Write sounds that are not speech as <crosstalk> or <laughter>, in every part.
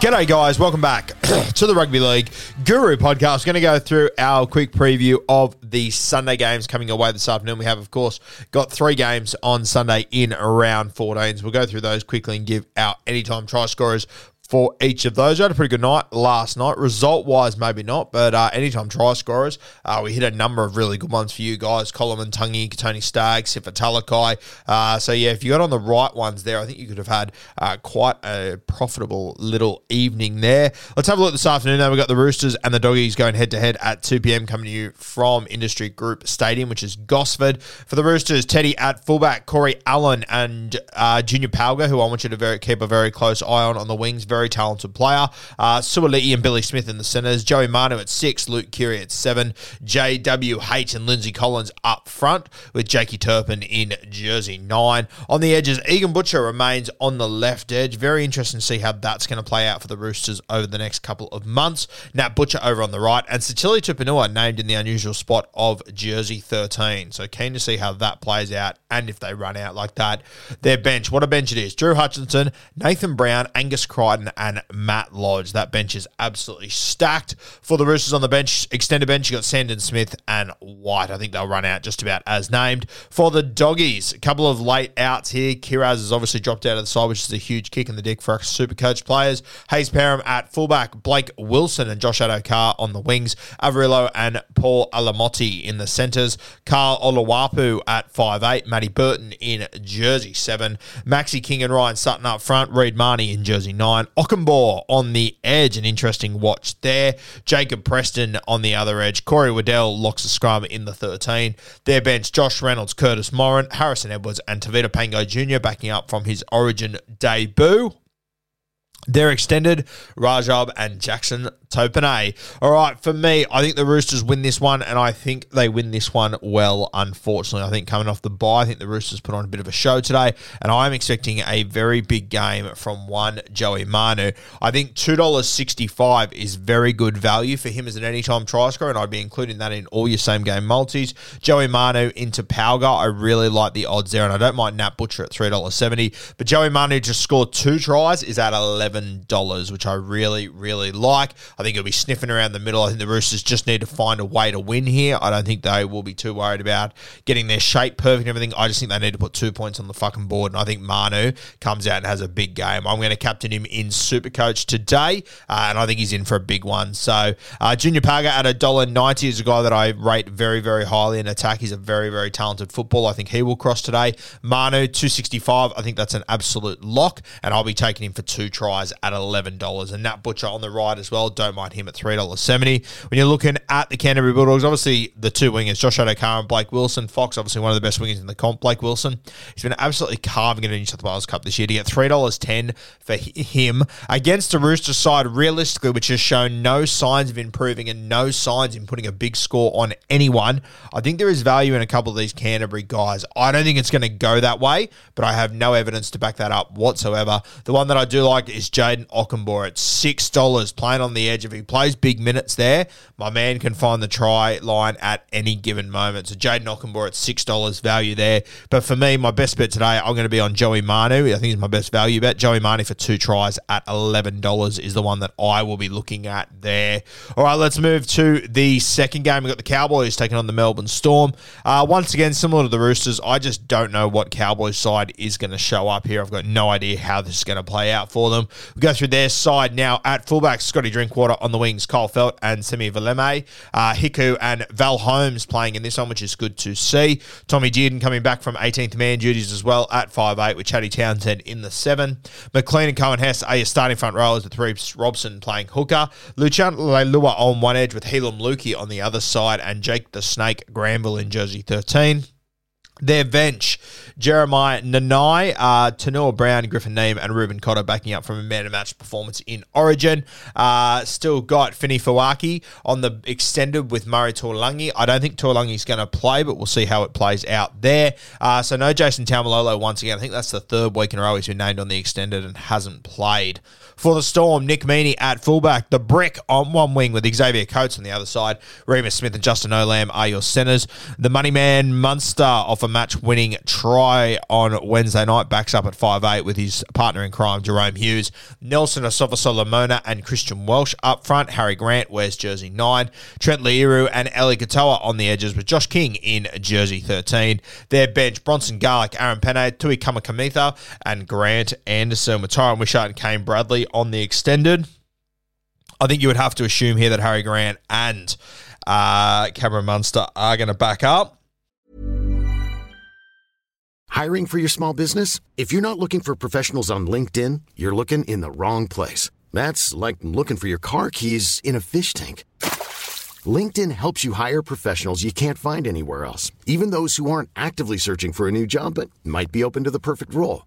G'day, guys. Welcome back <clears throat> to the Rugby League Guru podcast. We're Going to go through our quick preview of the Sunday games coming away this afternoon. We have, of course, got three games on Sunday in round 14s. We'll go through those quickly and give our anytime try scorers for each of those. We had a pretty good night last night. Result wise, maybe not, but uh, anytime try scorers, uh, we hit a number of really good ones for you guys. Colin Tungy, Tony Stagg, Sifa Talakai. Uh, so, yeah, if you got on the right ones there, I think you could have had uh, quite a profitable little evening there. Let's have a look this afternoon. Now we've got the Roosters and the Doggies going head to head at 2 p.m. coming to you from Industree Group Stadium, which is Gosford. For the Roosters, Teddy at fullback, Corey Allen and uh, Junior Pauga, who I want you to very, keep a very close eye on on the wings. Very very talented player. Uh, Suaali'i and Billy Smith in the centres. Joey Manu at six, Luke Keary at seven, J.W. JWH and Lindsay Collins up front with Jakey Turpin in jersey nine. On the edges, Egan Butcher remains on the left edge. Very interesting to see how that's going to play out for the Roosters over the next couple of months. Nat Butcher over on the right, and Sitili Tupouniua named in the unusual spot of jersey 13. So keen to see how that plays out and if they run out like that. Their bench, what a bench it is. Drew Hutchinson, Nathan Brown, Angus Crichton, and Matt Lodge. That bench is absolutely stacked. For the Roosters on the bench, extended bench, you got Sandon Smith and White. I think they'll run out just about as named. For the Doggies, a couple of late outs here. Kiraz has obviously dropped out of the side, which is a huge kick in the dick for our super coach players. Hayze Perham at fullback, Blake Wilson and Josh Addo-Carr on the wings, Averillo and Paul Alamoti in the centres, Karl Oloapu at 5'8, Matty Burton in jersey 7, Maxi King and Ryan Sutton up front, Reed Mahoney in jersey 9, Okunbor on the edge, an interesting watch there, Jacob Preston on the other edge, Corey Waddell locks the scrum in the 13, their bench, Josh Reynolds, Curtis Moran, Harrison Edwards and Tevita Pangai Jr. backing up from his origin debut. They're extended, Rajab and Jackson Topine. All right, for me, I think the Roosters win this one, and I think they win this one well, unfortunately. I think coming off the bye, I think the Roosters put on a bit of a show today, and I'm expecting a very big game from one Joey Manu. I think $2.65 is very good value for him as an anytime try scorer, and I'd be including that in all your same game multis. Joey Manu into Pauga, I really like the odds there, and I don't mind Nat Butcher at $3.70, but Joey Manu just scored two tries is at $11, which I really, really like. I think it'll be sniffing around the middle. I think the Roosters just need to find a way to win here. I don't think they will be too worried about getting their shape perfect and everything. I just think they need to put two points on the fucking board. And I think Manu comes out and has a big game. I'm going to captain him in Supercoach today, uh, and I think he's in for a big one. So uh, Junior Pauga at $1.90 is a guy that I rate very, very highly in attack. He's a very, very talented footballer. I think he will cross today. Manu, 265. I think that's an absolute lock, and I'll be taking him for two tries tries at $11. And Nat Butcher on the right as well. Don't mind him at $3.70. When you're looking at the Canterbury Bulldogs, obviously the two wingers, Josh Addo-Carr and Blake Wilson. Fox, obviously one of the best wingers in the comp. Blake Wilson, he's been absolutely carving it in the New South Wales Cup this year to get $3.10 for him against a Rooster side, realistically, which has shown no signs of improving and no signs in putting a big score on anyone. I think there is value in a couple of these Canterbury guys. I don't think it's going to go that way, but I have no evidence to back that up whatsoever. The one that I do like is Jayden Okunbor at $6, playing on the edge. If he plays big minutes there, my man can find the try line at any given moment. So Jayden Okunbor at $6 value there. But for me, my best bet today, I'm going to be on Joey Manu. I think he's my best value bet. Joey Manu for two tries at $11 is the one that I will be looking at there. All right, let's move to the second game. We've got the Cowboys taking on the Melbourne Storm. Uh, once again, similar to the Roosters, I just don't know what Cowboys side is going to show up here. I've got no idea how this is going to play out for them. We go through their side now at fullback, Scotty Drinkwater on the wings, Kyle Feldt and Semi Valemei. Uh, Hiku and Val Holmes playing in this one, which is good to see. Tommy Dearden coming back from 18th man duties as well at 5'8 with Chatty Townsend in the 7. McLean and Coen Hess are your starting front rowers with Reece Robson playing hooker. Lucian Leilua on one edge with Heilum Luki on the other side and Jake the Snake Granville in jersey 13. Their bench, Jeremiah Nanai, uh, Taunoa Brown, Griffin Neame, and Reuben Cotter backing up from a man of match performance in Origin. Uh, still got Fini Fawaki on the extended with Murray Taulagi. I don't think Taulagi's going to play, but we'll see how it plays out there. Uh, so no Jason Taumalolo once again. I think that's the third week in a row he's been named on the extended and hasn't played. For the Storm, Nick Meaney at fullback, the brick on one wing with Xavier Coates on the other side. Reimis Smith and Justin Olam are your centres. The money man Munster off a match winning try on Wednesday night backs up at 5'8 with his partner in crime, Jahrome Hughes. Nelson Solomona and Christian Welch up front. Harry Grant wears jersey 9. Trent Loiero and Eli Katoa on the edges with Josh King in jersey 13. Their bench, Bronson Garlick, Aaron Pene, Tui Kamikamica, and Grant Anderson with Tyran Wishart and Kane Bradley on the extended. I think you would have to assume here that Harry Grant and uh, Cameron Munster are going to back up. Hiring for your small business? If you're not looking for professionals on LinkedIn, you're looking in the wrong place. That's like looking for your car keys in a fish tank. LinkedIn helps you hire professionals you can't find anywhere else, even those who aren't actively searching for a new job but might be open to the perfect role.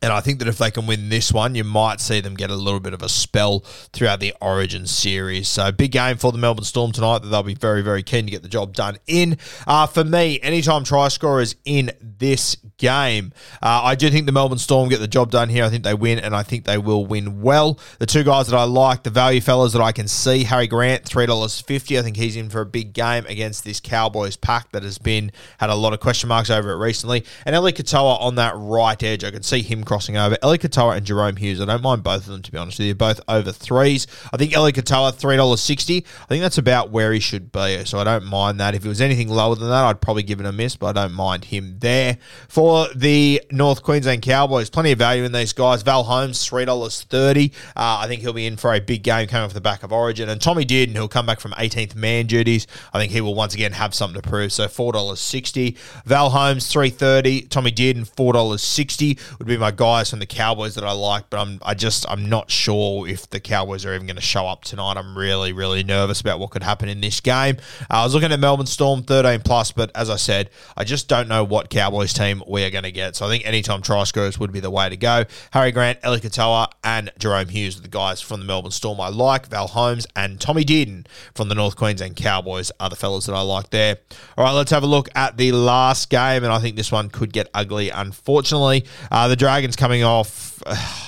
And I think that if they can win this one, you might see them get a little bit of a spell throughout the Origin series. So big game for the Melbourne Storm tonight that they'll be very, very keen to get the job done in. Uh, for me, anytime try scorers in this game, uh, I do think the Melbourne Storm get the job done here. I think they win, and I think they will win well. The two guys that I like, the value fellas that I can see, Harry Grant, three dollars fifty. I think he's in for a big game against this Cowboys pack that has been had a lot of question marks over it recently. And Eli Katoa on that right edge, I can see him crossing over. Eli Katoa and Jahrome Hughes. I don't mind both of them to be honest with you. Both over threes. I think Eli Katoa three dollars sixty. I think that's about where he should be. So I don't mind that. If it was anything lower than that, I'd probably give it a miss. But I don't mind him there. For the North Queensland Cowboys, plenty of value in these guys. Val Holmes three dollars thirty. Uh, I think he'll be in for a big game coming off the back of Origin. And Tommy Dearden, who'll come back from 18th man duties. I think he will once again have something to prove. So four dollars sixty. Val Holmes three thirty. Tommy Dearden four dollars sixty would be my guys from the Cowboys that I like, but I'm I just I'm not sure if the Cowboys are even going to show up tonight. I'm really really nervous about what could happen in this game. Uh, I was looking at Melbourne Storm 13 plus, but as I said, I just don't know what Cowboys team we are going to get. So I think anytime try scorers would be the way to go. Harry Grant, Eli Katoa, and Jahrome Hughes are the guys from the Melbourne Storm I like. Val Holmes and Tommy Dearden from the North Queensland Cowboys are the fellas that I like there. All right, let's have a look at the last game, and I think this one could get ugly. Unfortunately, uh, the Dragons coming off. <sighs>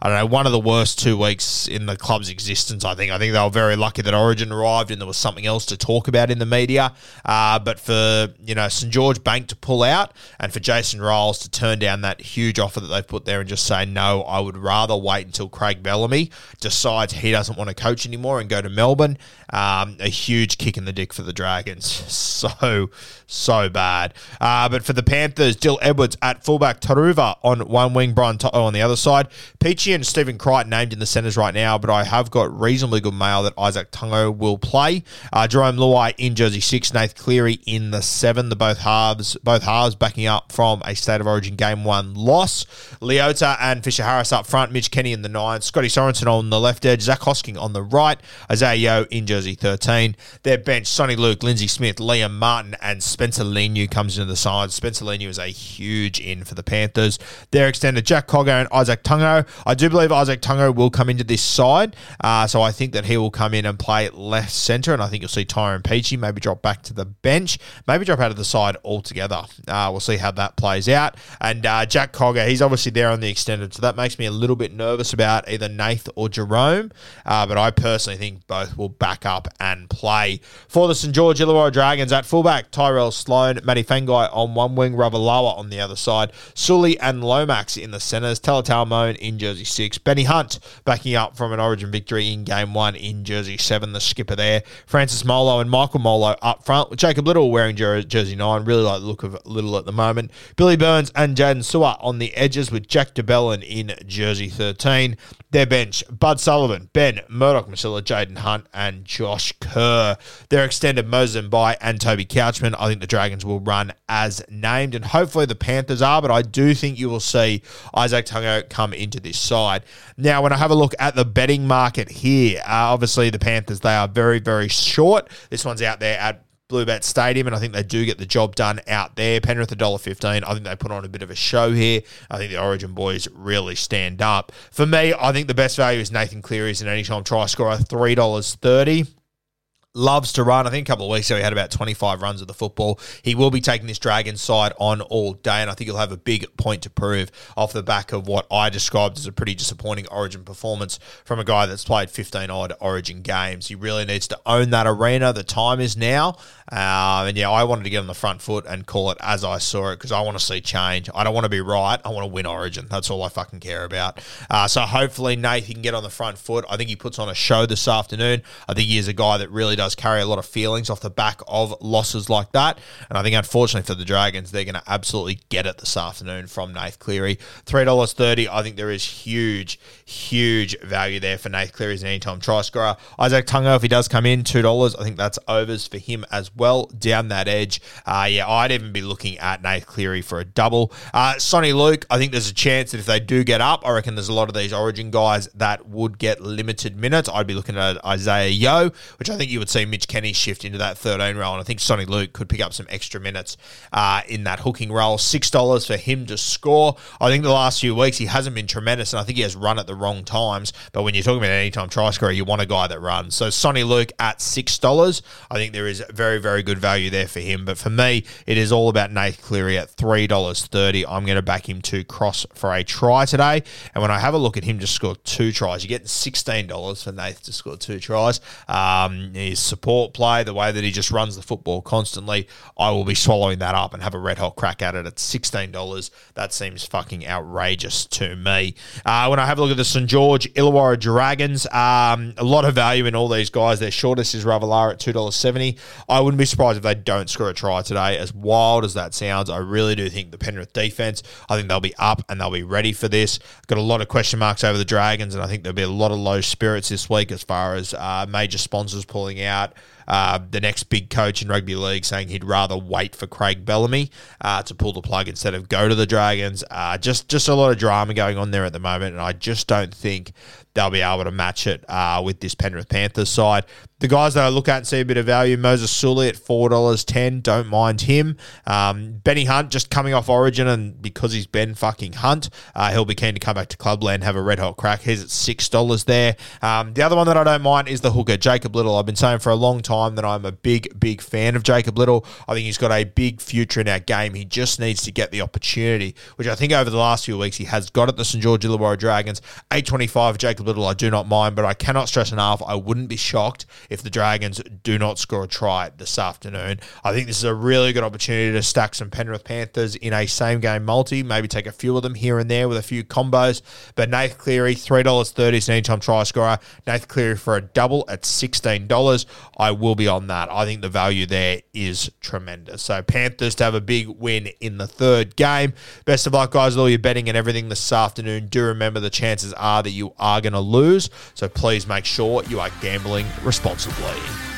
I don't know, one of the worst two weeks in the club's existence, I think. I think they were very lucky that Origin arrived and there was something else to talk about in the media. Uh, but for, you know, St. George Bank to pull out and for Jason Ryles to turn down that huge offer that they've put there and just say, no, I would rather wait until Craig Bellamy decides he doesn't want to coach anymore and go to Melbourne. Um, a huge kick in the dick for the Dragons. <laughs> So, so bad. Uh, but for the Panthers, Dill Edwards at fullback, Turuva on one wing, Brian To'o on the other side. Peachey and Stephen Crichton named in the centres right now, but I have got reasonably good mail that Izack Tago will play. Uh, Jarome Luai in jersey six, Nath Cleary in the seven. The both halves, both halves backing up from a state of origin game one loss. Leota and Fisher Harris up front, Mitch Kenny in the nine, Scotty Sorensen on the left edge, Zach Hosking on the right, Isaiah Yeo in jersey 13. Their bench, Soni Luke, Lindsay Smith, Liam Martin, and Spencer Leniu comes into the side. Spencer Leniu is a huge in for the Panthers. Their extended Jack Cogger and Izack Tago. I do believe Izack Tago will come into this side, uh, so I think that he will come in and play left centre, and I think you'll see Tyrone Peachey maybe drop back to the bench, maybe drop out of the side altogether. Uh, we'll see how that plays out. And uh, Jack Cogger, he's obviously there on the extended, so that makes me a little bit nervous about either Nath or Jerome, uh, but I personally think both will back up and play. For the St George Illawarra Dragons at fullback, Tyrell Sloan, Matty Feagai on one wing, Ravalawa on the other side, Sully and Lomax in the centres, Talatau Moan in jersey six, Benny Hunt backing up from an origin victory in game one in jersey seven, the skipper there, Francis Molo and Michael Molo up front, Jacob Liddle wearing jersey nine, really like the look of Liddle at the moment, Billy Burns and Jaden Sewer on the edges with Jack de Belin in jersey 13, their bench, Bud Sullivan, Ben, Murdoch Masila, Jaden Hunt, and Josh Kerr. Their extended Moses Mbye and Toby Couchman. I think the Dragons will run as named, and hopefully the Panthers are, but I do think you will see Izack Tago come into this side. Now, when I have a look at the betting market here, uh, obviously the Panthers, they are very, very short. This one's out there at Bluebet Stadium, and I think they do get the job done out there. Penrith $1.15. I think they put on a bit of a show here. I think the Origin boys really stand up. For me, I think the best value is Nathan Cleary as an anytime try scorer, $3.30 loves to run. I think a couple of weeks ago he had about 25 runs of the football. He will be taking this Dragon side on all day, and I think he'll have a big point to prove off the back of what I described as a pretty disappointing Origin performance from a guy that's played 15 odd Origin games. He really needs to own that arena. The time is now. Uh, and yeah, I wanted to get on the front foot and call it as I saw it because I want to see change. I don't want to be right. I want to win Origin. That's all I fucking care about. Uh, so hopefully Nate he can get on the front foot. I think he puts on a show this afternoon. I think he is a guy that really does carry a lot of feelings off the back of losses like that. And I think unfortunately for the Dragons, they're going to absolutely get it this afternoon from Nath Cleary. Three dollars thirty. I think there is huge, huge value there for Nath Cleary as an anytime try scorer. Izack Tago, if he does come in, two dollars. I think that's overs for him as well down that edge. Uh, yeah, I'd even be looking at Nath Cleary for a double. Uh, Soni Luke, I think there's a chance that if they do get up, I reckon there's a lot of these Origin guys that would get limited minutes. I'd be looking at Isaiah Yeo, which I think you would see Mitch Kenny shift into that 13 role, and I think Soni Luke could pick up some extra minutes uh, in that hooking role. Six dollars for him to score. I think the last few weeks he hasn't been tremendous, and I think he has run at the wrong times. But when you're talking about anytime try scorer, you want a guy that runs. So Soni Luke at six dollars, I think there is very very good value there for him. But for me, it is all about Nath Cleary at three dollars thirty. I'm going to back him to cross for a try today. And when I have a look at him, just score two tries. You're getting sixteen dollars for Nath to score two tries. Um, his support play, the way that he just runs the football constantly, I will be swallowing that up and have a red hot crack at it at sixteen dollars. That seems fucking outrageous to me. Uh, when I have a look at the St George Illawarra Dragons, um, a lot of value in all these guys. Their shortest is Ravalawa at two dollars seventy. I wouldn't be surprised if they don't score a try today. As wild as that sounds, I really do think the Penrith defense. I think they'll be up and they'll be ready for this. Got a lot of question marks over the Dragons, and I think there'll be a lot of low spirits this week as far as uh, major sponsors pulling out out. Uh, the next big coach in rugby league saying he'd rather wait for Craig Bellamy uh, to pull the plug instead of go to the Dragons. Uh, just just a lot of drama going on there at the moment, and I just don't think they'll be able to match it uh, with this Penrith Panthers side. The guys that I look at and see a bit of value, Moses Suli at four dollars ten. Don't mind him. Um, Benny Hunt just coming off Origin, and because he's Ben fucking Hunt, uh, he'll be keen to come back to Clubland, have a red hot crack. He's at six dollars there. Um, the other one that I don't mind is the hooker, Jacob Liddle. I've been saying for a long time that I'm a big, big fan of Jacob Liddle. I think he's got a big future in our game. He just needs to get the opportunity, which I think over the last few weeks he has got at the St George Illawarra Dragons. Eight twenty five, Jacob Liddle. I do not mind, but I cannot stress enough. I wouldn't be shocked if the Dragons do not score a try this afternoon. I think this is a really good opportunity to stack some Penrith Panthers in a same game multi, maybe take a few of them here and there with a few combos. But Nath Cleary, $3.30 is an anytime try scorer. Nath Cleary for a double at $16. I will will be on that. I think the value there is tremendous. So Panthers to have a big win in the third game. Best of luck, guys, with all your betting and everything this afternoon. Do remember the chances are that you are going to lose. So please make sure you are gambling responsibly.